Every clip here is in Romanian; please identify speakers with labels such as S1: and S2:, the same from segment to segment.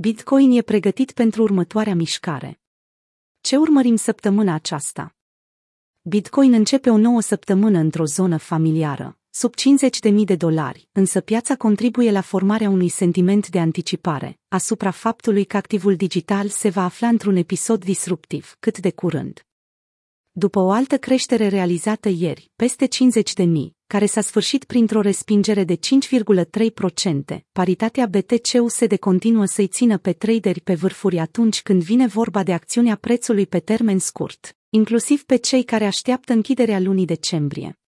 S1: Bitcoin e pregătit pentru următoarea mișcare. Ce urmărim săptămâna aceasta? Bitcoin începe o nouă săptămână într-o zonă familiară, sub 50.000 de dolari, însă piața contribuie la formarea unui sentiment de anticipare, asupra faptului că activul digital se va afla într-un episod disruptiv, cât de curând. După o altă creștere realizată ieri, peste 50 de mii, care s-a sfârșit printr-o respingere de 5,3%, paritatea BTC-USD continuă să-i țină pe traderi pe vârfuri atunci când vine vorba de acțiunea prețului pe termen scurt, inclusiv pe cei care așteaptă închiderea lunii decembrie.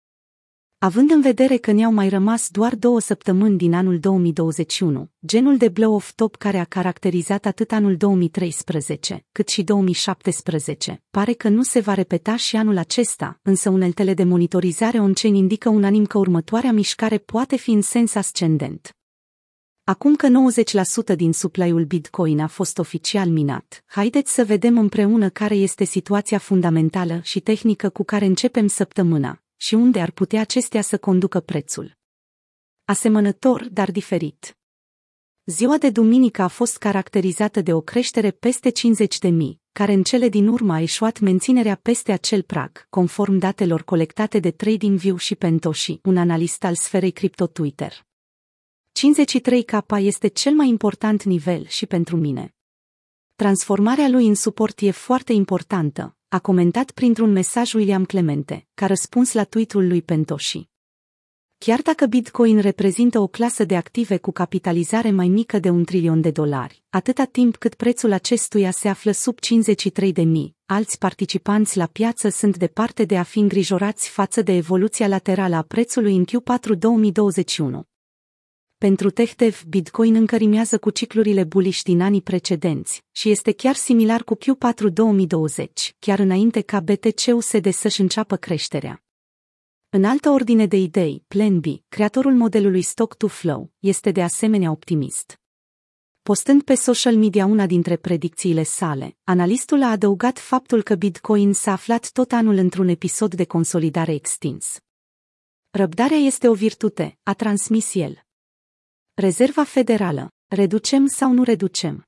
S1: Având în vedere că ne-au mai rămas doar două săptămâni din anul 2021, genul de blow-off top care a caracterizat atât anul 2013, cât și 2017, pare că nu se va repeta și anul acesta, însă uneltele de monitorizare on-chain indică unanim că următoarea mișcare poate fi în sens ascendent. Acum că 90% din supply-ul Bitcoin a fost oficial minat, haideți să vedem împreună care este situația fundamentală și tehnică cu care începem săptămâna, și unde ar putea acestea să conducă prețul. Asemănător, dar diferit. Ziua de duminică a fost caracterizată de o creștere peste 50 de mii, care în cele din urmă a eșuat menținerea peste acel prag, conform datelor colectate de TradingView și Pentoshi, un analist al sferei cripto Twitter. 53K este cel mai important nivel și pentru mine. Transformarea lui în suport e foarte importantă, a comentat printr-un mesaj William Clemente, ca răspuns la tweet-ul lui Pentoshi. Chiar dacă Bitcoin reprezintă o clasă de active cu capitalizare mai mică de un trilion de dolari, atâta timp cât prețul acestuia se află sub 53 de mii, alți participanți la piață sunt departe de a fi îngrijorați față de evoluția laterală a prețului în Q4 2021. Pentru TechDev, Bitcoin încă rimează cu ciclurile bullish din anii precedenți și este chiar similar cu Q4 2020, chiar înainte ca BTC-USD să-și înceapă creșterea. În altă ordine de idei, Plan B, creatorul modelului Stock to Flow, este de asemenea optimist. Postând pe social media una dintre predicțiile sale, analistul a adăugat faptul că Bitcoin s-a aflat tot anul într-un episod de consolidare extins. Răbdarea este o virtute, a transmis el. Rezerva Federală. Reducem sau nu reducem?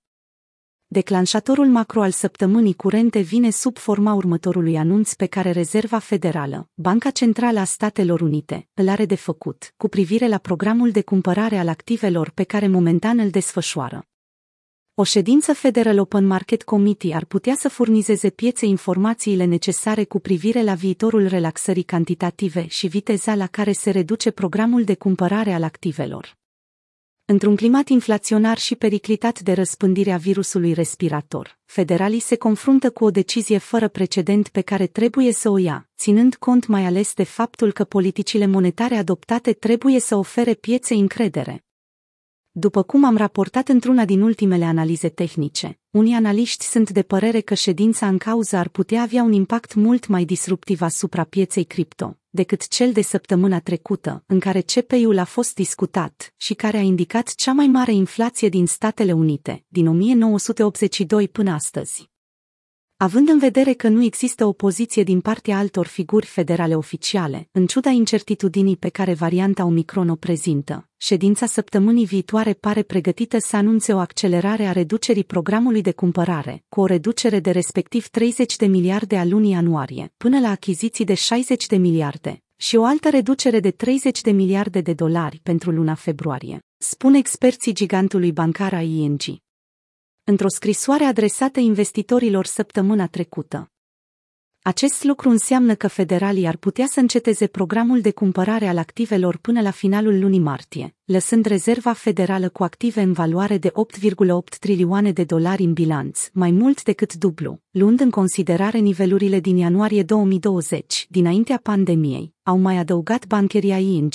S1: Declanșatorul macro al săptămânii curente vine sub forma următorului anunț pe care Rezerva Federală, Banca Centrală a Statelor Unite, îl are de făcut, cu privire la programul de cumpărare al activelor pe care momentan îl desfășoară. O ședință Federal Open Market Committee ar putea să furnizeze piețe informațiile necesare cu privire la viitorul relaxării cantitative și viteza la care se reduce programul de cumpărare al activelor. Într-un climat inflaționar și periclitat de răspândirea virusului respirator, federalii se confruntă cu o decizie fără precedent pe care trebuie să o ia, ținând cont mai ales de faptul că politicile monetare adoptate trebuie să ofere piețe încredere. După cum am raportat într-una din ultimele analize tehnice, unii analiști sunt de părere că ședința în cauză ar putea avea un impact mult mai disruptiv asupra pieței cripto, decât cel de săptămâna trecută, în care CPI-ul a fost discutat și care a indicat cea mai mare inflație din Statele Unite, din 1982 până astăzi. Având în vedere că nu există opoziție din partea altor figuri federale oficiale, în ciuda incertitudinii pe care varianta Omicron o prezintă, ședința săptămânii viitoare pare pregătită să anunțe o accelerare a reducerii programului de cumpărare, cu o reducere de respectiv 30 de miliarde a lunii ianuarie, până la achiziții de 60 de miliarde, și o altă reducere de 30 de miliarde de dolari pentru luna februarie, spun experții gigantului bancar a ING într-o scrisoare adresată investitorilor săptămâna trecută. Acest lucru înseamnă că federalii ar putea să înceteze programul de cumpărare al activelor până la finalul lunii martie, lăsând rezerva federală cu active în valoare de 8,8 trilioane de dolari în bilanț, mai mult decât dublu, luând în considerare nivelurile din ianuarie 2020, dinaintea pandemiei, au mai adăugat bancheria ING.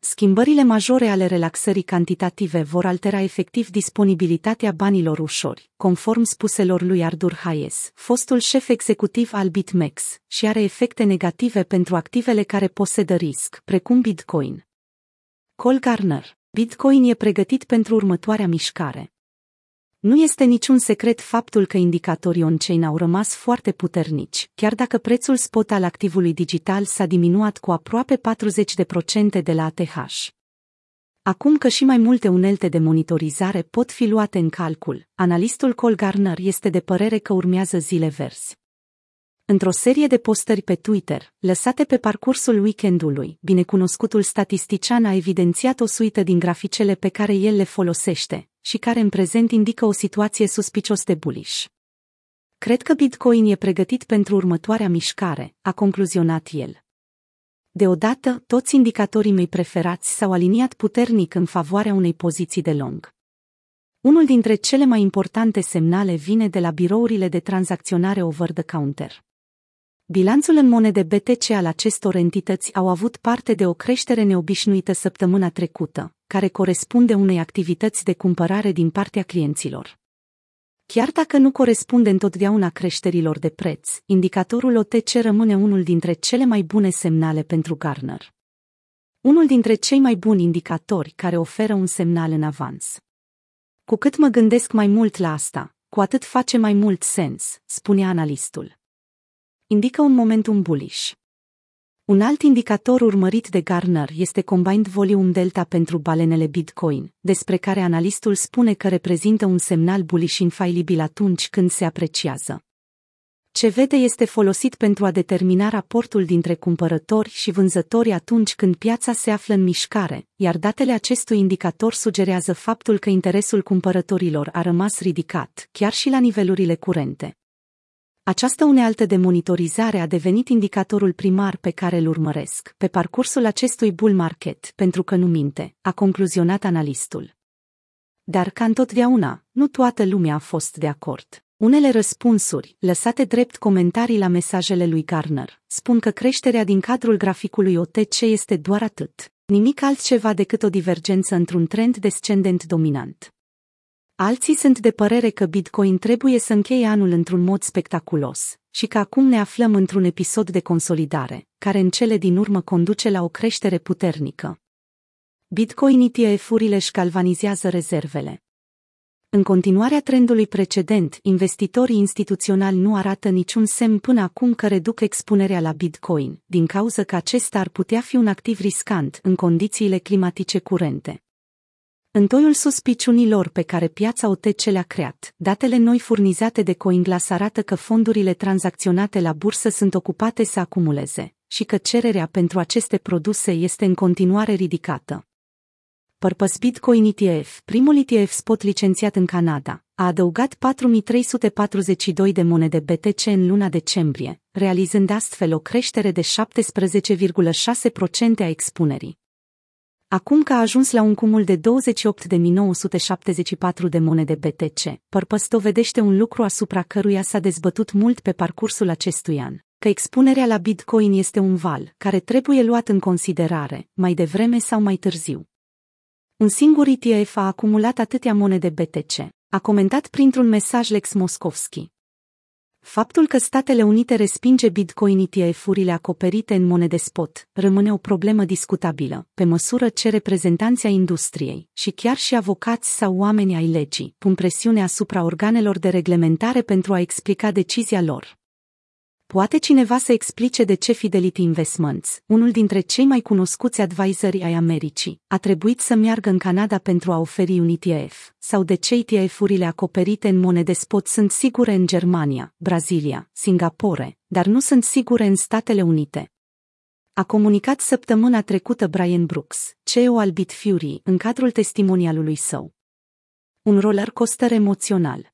S1: Schimbările majore ale relaxării cantitative vor altera efectiv disponibilitatea banilor ușori, conform spuselor lui Ardur Hayes, fostul șef executiv al BitMEX, și are efecte negative pentru activele care posedă risc, precum Bitcoin. Cole Garner Bitcoin e pregătit pentru următoarea mișcare. Nu este niciun secret faptul că indicatorii on-chain au rămas foarte puternici, chiar dacă prețul spot al activului digital s-a diminuat cu aproape 40% de la ATH. Acum că și mai multe unelte de monitorizare pot fi luate în calcul, analistul Cole Garner este de părere că urmează zile verzi. Într-o serie de postări pe Twitter, lăsate pe parcursul weekendului, binecunoscutul statistician a evidențiat o suită din graficele pe care el le folosește și care în prezent indică o situație suspicios de bullish. Cred că Bitcoin e pregătit pentru următoarea mișcare, a concluzionat el. Deodată, toți indicatorii mei preferați s-au aliniat puternic în favoarea unei poziții de long. Unul dintre cele mai importante semnale vine de la birourile de tranzacționare over the counter. Bilanțul în monede BTC al acestor entități au avut parte de o creștere neobișnuită săptămâna trecută, care corespunde unei activități de cumpărare din partea clienților. Chiar dacă nu corespunde întotdeauna creșterilor de preț, indicatorul OTC rămâne unul dintre cele mai bune semnale pentru Garner. Unul dintre cei mai buni indicatori care oferă un semnal în avans. Cu cât mă gândesc mai mult la asta, cu atât face mai mult sens, spunea analistul. Indică un momentum bullish. Un alt indicator urmărit de Garner este Combined Volume Delta pentru balenele Bitcoin, despre care analistul spune că reprezintă un semnal bullish infailibil atunci când se apreciază. Ce vede este folosit pentru a determina raportul dintre cumpărători și vânzători atunci când piața se află în mișcare, iar datele acestui indicator sugerează faptul că interesul cumpărătorilor a rămas ridicat, chiar și la nivelurile curente. Această unealtă de monitorizare a devenit indicatorul primar pe care îl urmăresc pe parcursul acestui bull market, pentru că nu minte, a concluzionat analistul. Dar ca întotdeauna, nu toată lumea a fost de acord. Unele răspunsuri, lăsate drept comentarii la mesajele lui Garner, spun că creșterea din cadrul graficului OTC este doar atât, nimic altceva decât o divergență într-un trend descendent dominant. Alții sunt de părere că Bitcoin trebuie să încheie anul într-un mod spectaculos și că acum ne aflăm într-un episod de consolidare, care în cele din urmă conduce la o creștere puternică. Bitcoin ETF-urile își galvanizează rezervele. În continuarea trendului precedent, investitorii instituționali nu arată niciun semn până acum că reduc expunerea la Bitcoin, din cauza că acesta ar putea fi un activ riscant în condițiile climatice curente. În toiul suspiciunilor pe care piața OTC le-a creat, datele noi furnizate de CoinGlass arată că fondurile tranzacționate la bursă sunt ocupate să acumuleze și că cererea pentru aceste produse este în continuare ridicată. Purpose Bitcoin ETF, primul ETF spot licențiat în Canada, a adăugat 4342 de monede BTC în luna decembrie, realizând astfel o creștere de 17,6% a expunerii. Acum că a ajuns la un cumul de 28.974 de monede BTC, Purpose dovedește un lucru asupra căruia s-a dezbătut mult pe parcursul acestui an, că expunerea la Bitcoin este un val care trebuie luat în considerare, mai devreme sau mai târziu. Un singur ETF a acumulat atâtea monede BTC, a comentat printr-un mesaj Lex Moskovski. Faptul că Statele Unite respinge Bitcoin ETF-urile acoperite în monede spot rămâne o problemă discutabilă, pe măsură ce reprezentanții industriei și chiar și avocați sau oameni ai legii pun presiune asupra organelor de reglementare pentru a explica decizia lor. Poate cineva să explice de ce Fidelity Investments, unul dintre cei mai cunoscuți advisori ai Americii, a trebuit să meargă în Canada pentru a oferi un ETF, sau de ce ETF-urile acoperite în monede spot sunt sigure în Germania, Brazilia, Singapore, dar nu sunt sigure în Statele Unite. A comunicat săptămâna trecută Brian Brooks, CEO al Bitfury, în cadrul testimonialului său. Un roller coaster emoțional.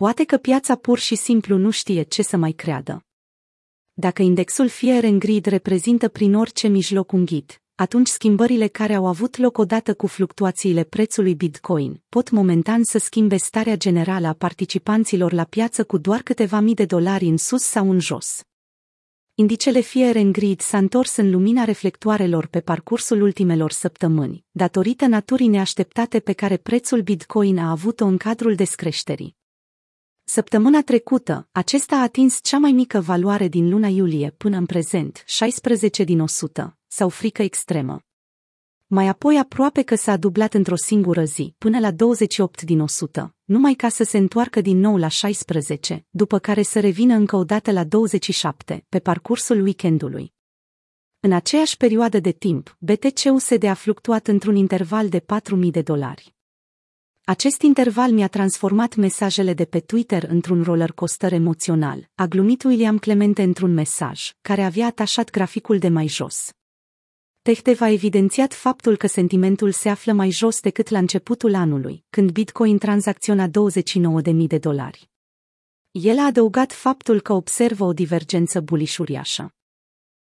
S1: Poate că piața pur și simplu nu știe ce să mai creadă. Dacă indexul Fear and Greed reprezintă prin orice mijloc un ghid, atunci schimbările care au avut loc odată cu fluctuațiile prețului Bitcoin pot momentan să schimbe starea generală a participanților la piață cu doar câteva mii de dolari în sus sau în jos. Indicele Fear and Greed s-a întors în lumina reflectoarelor pe parcursul ultimelor săptămâni, datorită naturii neașteptate pe care prețul Bitcoin a avut-o în cadrul descreșterii. Săptămâna trecută, acesta a atins cea mai mică valoare din luna iulie până în prezent, 16 din 100, sau frică extremă. Mai apoi aproape că s-a dublat într-o singură zi, până la 28 din 100, numai ca să se întoarcă din nou la 16, după care să revină încă o dată la 27, pe parcursul weekendului. În aceeași perioadă de timp, BTC-USD a fluctuat într-un interval de 4.000 de dolari. Acest interval mi-a transformat mesajele de pe Twitter într-un roller coaster emoțional, a glumit William Clemente într-un mesaj, care avea atașat graficul de mai jos. Tehtev a evidențiat faptul că sentimentul se află mai jos decât la începutul anului, când Bitcoin tranzacționa 29.000 de dolari. El a adăugat faptul că observă o divergență buliș uriașă.